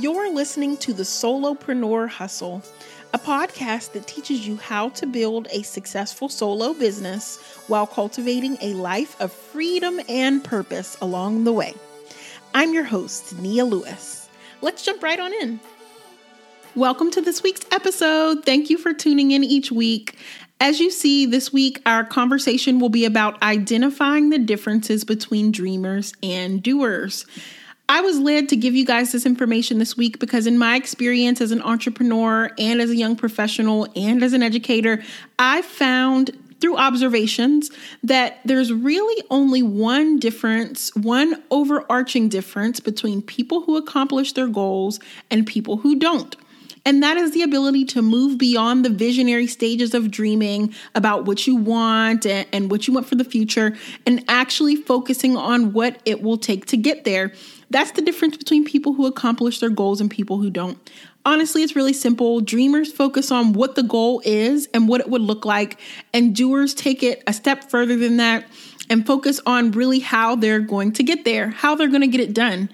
You're listening to the Solopreneur Hustle, a podcast that teaches you how to build a successful solo business while cultivating a life of freedom and purpose along the way. I'm your host, Nia Lewis. Let's jump right on in. Welcome to this week's episode. Thank you for tuning in each week. As you see, this week our conversation will be about identifying the differences between dreamers and doers. I was led to give you guys this information this week because, in my experience as an entrepreneur and as a young professional and as an educator, I found through observations that there's really only one difference, one overarching difference between people who accomplish their goals and people who don't. And that is the ability to move beyond the visionary stages of dreaming about what you want and, and, what you want for the future and actually focusing on what it will take to get there. That's the difference between people who accomplish their goals and people who don't. Honestly, it's really simple. Dreamers focus on what the goal is and what it would look like, and doers take it a step further than that and focus on really how they're going to get there, how they're going to get it done.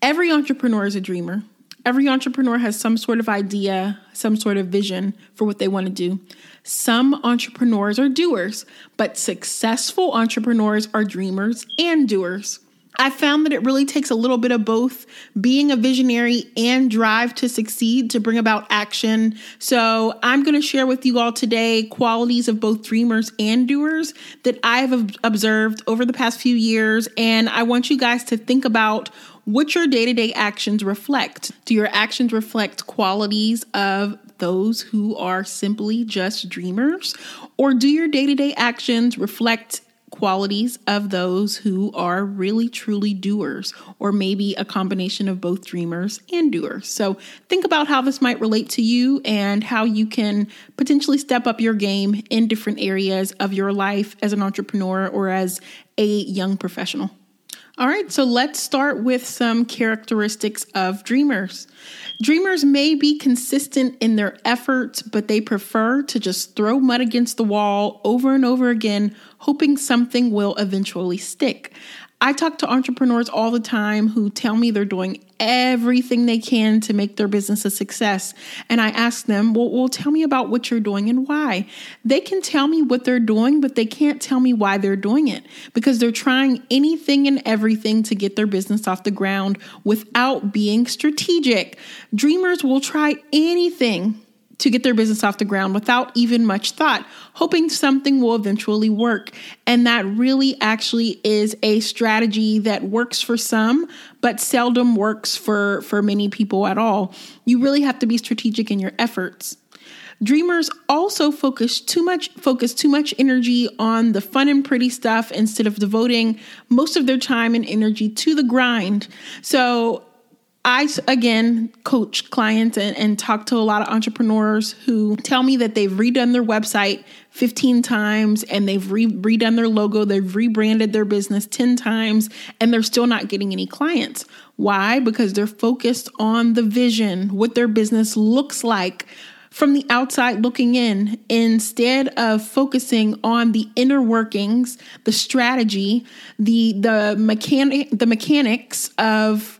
Every entrepreneur is a dreamer. Every entrepreneur has some sort of idea, some sort of vision for what they want to do. Some entrepreneurs are doers, but successful entrepreneurs are dreamers and doers. I found that it really takes a little bit of both being a visionary and drive to succeed to bring about action. So, I'm going to share with you all today qualities of both dreamers and doers that I've observed over the past few years. And I want you guys to think about what your day to day actions reflect. Do your actions reflect qualities of those who are simply just dreamers? Or do your day to day actions reflect qualities of those who are really truly doers, or maybe a combination of both dreamers and doers. So, think about how this might relate to you and how you can potentially step up your game in different areas of your life as an entrepreneur or as a young professional. All right, so let's start with some characteristics of dreamers. Dreamers may be consistent in their efforts, but they prefer to just throw mud against the wall over and over again, hoping something will eventually stick. I talk to entrepreneurs all the time who tell me they're doing everything they can to make their business a success. And I ask them, well, well, tell me about what you're doing and why. They can tell me what they're doing, but they can't tell me why they're doing it because they're trying anything and everything to get their business off the ground without being strategic. Dreamers will try anything to get their business off the ground without even much thought, hoping something will eventually work. And that really actually is a strategy that works for some, but seldom works for, for many people at all. You really have to be strategic in your efforts. Dreamers also focus too much focus too much energy on the fun and pretty stuff instead of devoting most of their time and energy to the grind. So I, again, coach clients and, and, talk to a lot of entrepreneurs who tell me that they've redone their website 15 times and they've re- redone their logo, they've rebranded their business 10 times, and they're still not getting any clients. Why? Because they're focused on the vision, what their business looks like from the outside looking in instead of focusing on the inner workings, the strategy, the the mechanic the mechanics of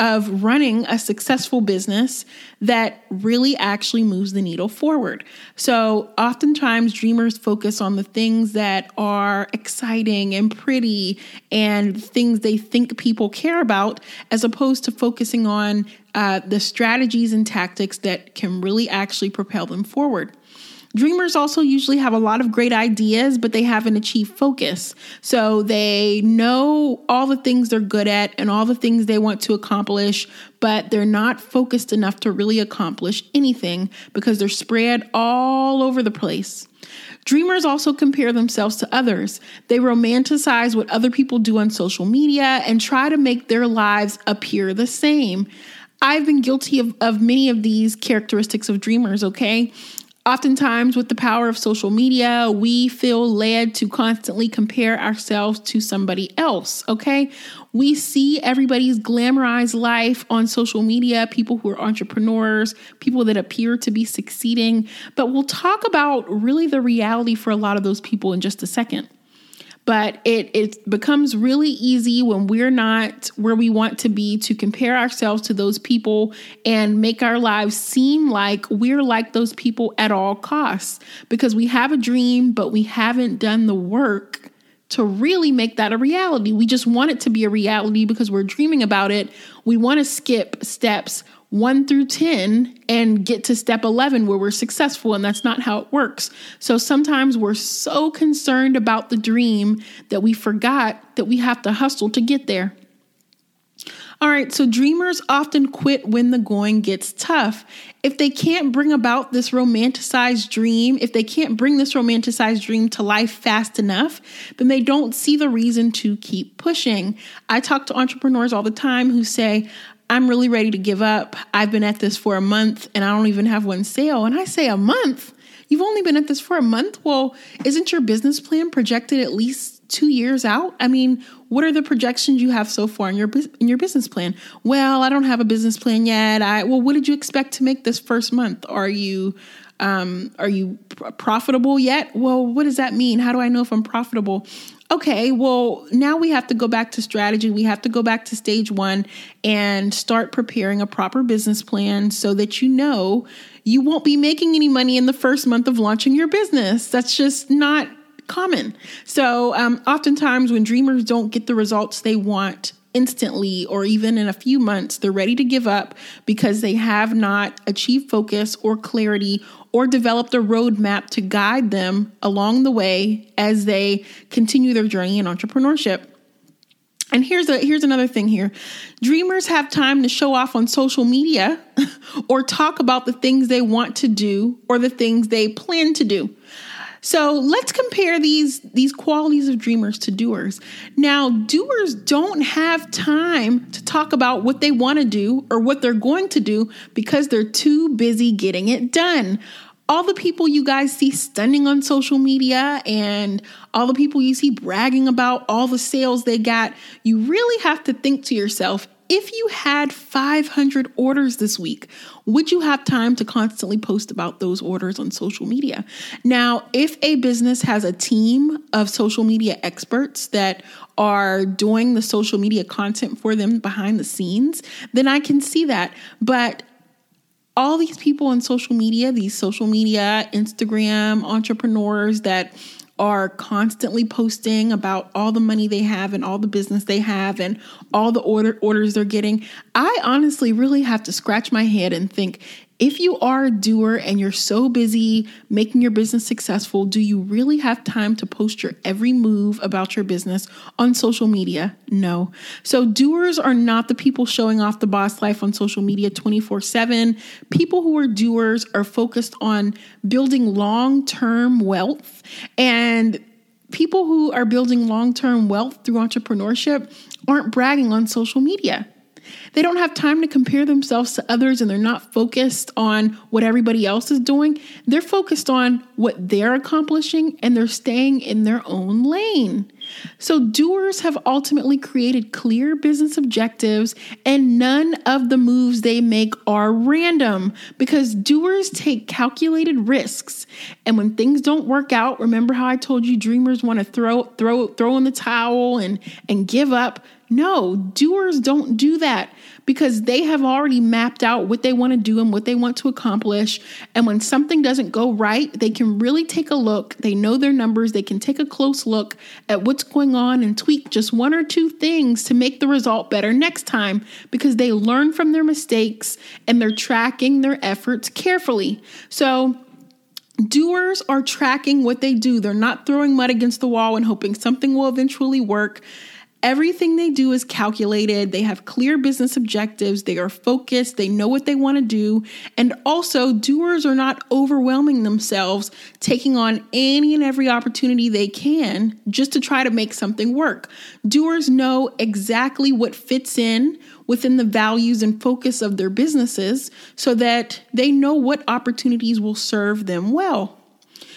of running a successful business that really actually moves the needle forward. So, oftentimes, dreamers focus on the things that are exciting and pretty and things they think people care about, as opposed to focusing on uh, the strategies and tactics that can really actually propel them forward. Dreamers also usually have a lot of great ideas, but they haven't achieved focus. So they know all the things they're good at and all the things they want to accomplish, but they're not focused enough to really accomplish anything because they're spread all over the place. Dreamers also compare themselves to others. They romanticize what other people do on social media and try to make their lives appear the same. I've been guilty of, of many of these characteristics of dreamers, okay? Oftentimes, with the power of social media, we feel led to constantly compare ourselves to somebody else. Okay. We see everybody's glamorized life on social media, people who are entrepreneurs, people that appear to be succeeding. But we'll talk about really the reality for a lot of those people in just a second. But it it becomes really easy when we're not where we want to be to compare ourselves to those people and make our lives seem like we're like those people at all costs because we have a dream but we haven't done the work to really make that a reality. We just want it to be a reality because we're dreaming about it. We want to skip steps 1 through 10 and get to step 11 where we're successful, and that's not how it works. So sometimes we're so concerned about the dream that we forgot that we have to hustle to get there. All right, so dreamers often quit when the going gets tough. If they can't bring about this romanticized dream, if they can't bring this romanticized dream to life fast enough, then they don't see the reason to keep pushing. I talk to entrepreneurs all the time who say, I'm really ready to give up. I've been at this for a month and I don't even have one sale. And I say, a month? You've only been at this for a month? Well, isn't your business plan projected at least two years out? I mean, what are the projections you have so far in your in your business plan? Well, I don't have a business plan yet. I well, what did you expect to make this first month? Are you um, are you profitable yet? Well, what does that mean? How do I know if I'm profitable? okay, well, now we have to go back to strategy. We have to go back to stage one and start preparing a proper business plan so that you know you won't be making any money in the first month of launching your business. That's just not common. So, um, oftentimes, when dreamers don't get the results they want, instantly or even in a few months, they're ready to give up because they have not achieved focus or clarity or developed a roadmap to guide them along the way as they continue their journey in entrepreneurship. And here's a here's another thing here. Dreamers have time to show off on social media or talk about the things they want to do or the things they plan to do. So let's compare these these qualities of dreamers to doers. Now, doers don't have time to talk about what they want to do or what they're going to do because they're too busy getting it done. All the people you guys see stunning on social media and all the people you see bragging about all the sales they got, you really have to think to yourself if you had 500 orders this week, would you have time to constantly post about those orders on social media? Now, if a business has a team of social media experts that are doing the social media content for them behind the scenes, then I can see that. But all these people on social media, these social media, Instagram entrepreneurs that are constantly posting about all the money they have and all the business they have and all the order orders they're getting. I honestly really have to scratch my head and think if you are a doer and you're so busy making your business successful, do you really have time to post your every move about your business on social media? No. So, doers are not the people showing off the boss life on social media 24 7. People who are doers are focused on building long term wealth. And people who are building long term wealth through entrepreneurship aren't bragging on social media. They don't have time to compare themselves to others and they're not focused on what everybody else is doing. They're focused on what they're accomplishing and they're staying in their own lane. So, doers have ultimately created clear business objectives, and none of the moves they make are random because doers take calculated risks. And when things don't work out, remember how I told you dreamers want to throw throw throw in the towel and and give up? No, doers don't do that because they have already mapped out what they want to do and what they want to accomplish. And when something doesn't go right, they can really take a look. They know their numbers, they can take a close look at what's going on and tweak just one or two things to make the result better next time because they learn from their mistakes and they're tracking their efforts carefully. So, Doers are tracking what they do. They're not throwing mud against the wall and hoping something will eventually work. Everything they do is calculated. They have clear business objectives. They are focused. They know what they want to do. And also, doers are not overwhelming themselves, taking on any and every opportunity they can just to try to make something work. Doers know exactly what fits in within the values and focus of their businesses so that they know what opportunities will serve them well.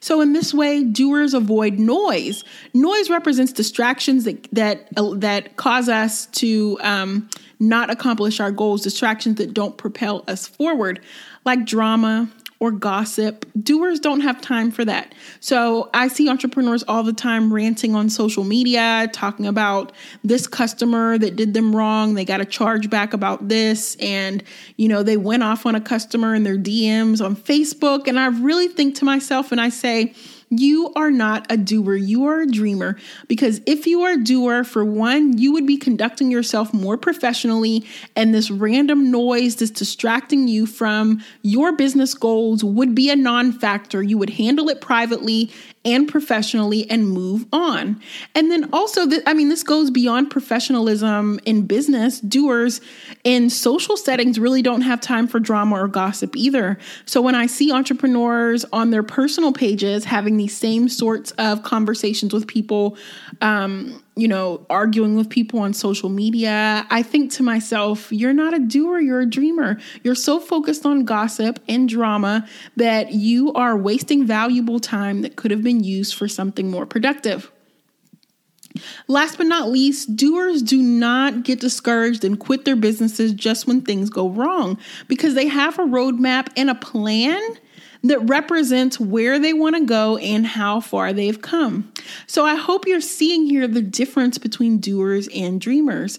So in this way, doers avoid noise. Noise represents distractions that that uh, that cause us to um, not accomplish our goals. Distractions that don't propel us forward, like drama or gossip. Doers don't have time for that. So I see entrepreneurs all the time ranting on social media, talking about this customer that did them wrong. They got a charge back about this. And, you know, they went off on a customer in their DMs on Facebook. And I really think to myself and I say, you are not a doer, you are a dreamer. Because if you are a doer, for one, you would be conducting yourself more professionally, and this random noise that's distracting you from your business goals would be a non factor. You would handle it privately and professionally and move on. And then also, th- I mean, this goes beyond professionalism in business. Doers in social settings really don't have time for drama or gossip either. So when I see entrepreneurs on their personal pages having these same sorts of conversations with people, um, you know, arguing with people on social media, I think to myself, you're not a doer, you're a dreamer. You're so focused on gossip and drama that you are wasting valuable time that could have been used for something more productive. Last but not least, doers do not get discouraged and quit their businesses just when things go wrong because they have a roadmap and a plan that represents where they want to go and how far they've come. So I hope you're seeing here the difference between doers and dreamers.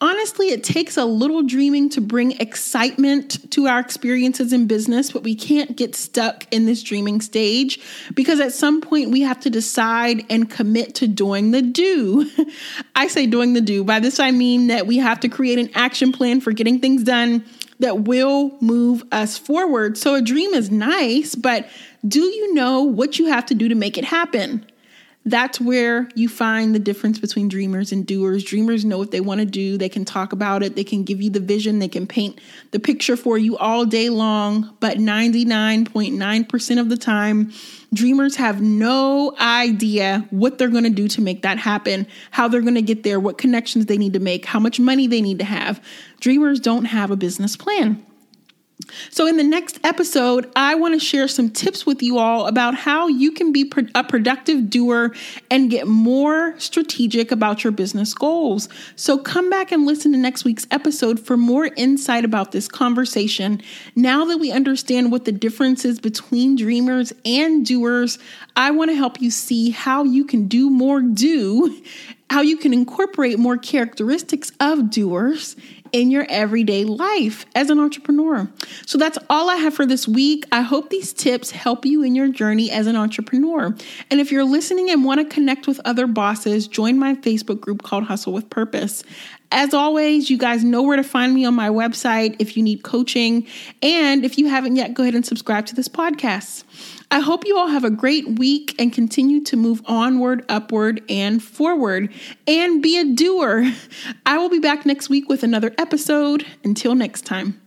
Honestly, it takes a little dreaming to bring excitement to our experiences in business, but we can't get stuck in this dreaming stage because at some point we have to decide and commit to doing the do. I say doing the do. By this, I mean that we have to create an action plan for getting things done that will move us forward. So a dream is nice, but do you know what you have to do to make it happen? That's where you find the difference between dreamers and doers. Dreamers know what they want to do, they can talk about it, they can give you the vision, they can paint the picture for you all day long, but 99.9% of the time, Dreamers have no idea what they're going to do to make that happen, how they're going to get there, what connections they need to make, how much money they need to have. Dreamers don't have a business plan. So, in the next episode, I want to share some tips with you all about how you can be a productive doer and get more strategic about your business goals. So, come back and listen to next week's episode for more insight about this conversation. Now that we understand what the difference is between dreamers and doers, I want to help you see how you can do more do, how you can incorporate more characteristics of doers in your everyday life as an entrepreneur. So that's all I have for this week. I hope these tips help you in your journey as an entrepreneur. And if you're listening and want to connect with other bosses, join my Facebook group called Hustle with Purpose. As always, you guys know where to find me on my website if you need coaching. And if you haven't yet, go ahead and subscribe to this podcast. I hope you all have a great week and continue to move onward, upward, and forward and be a doer. I will be back next week with another episode. Until next time.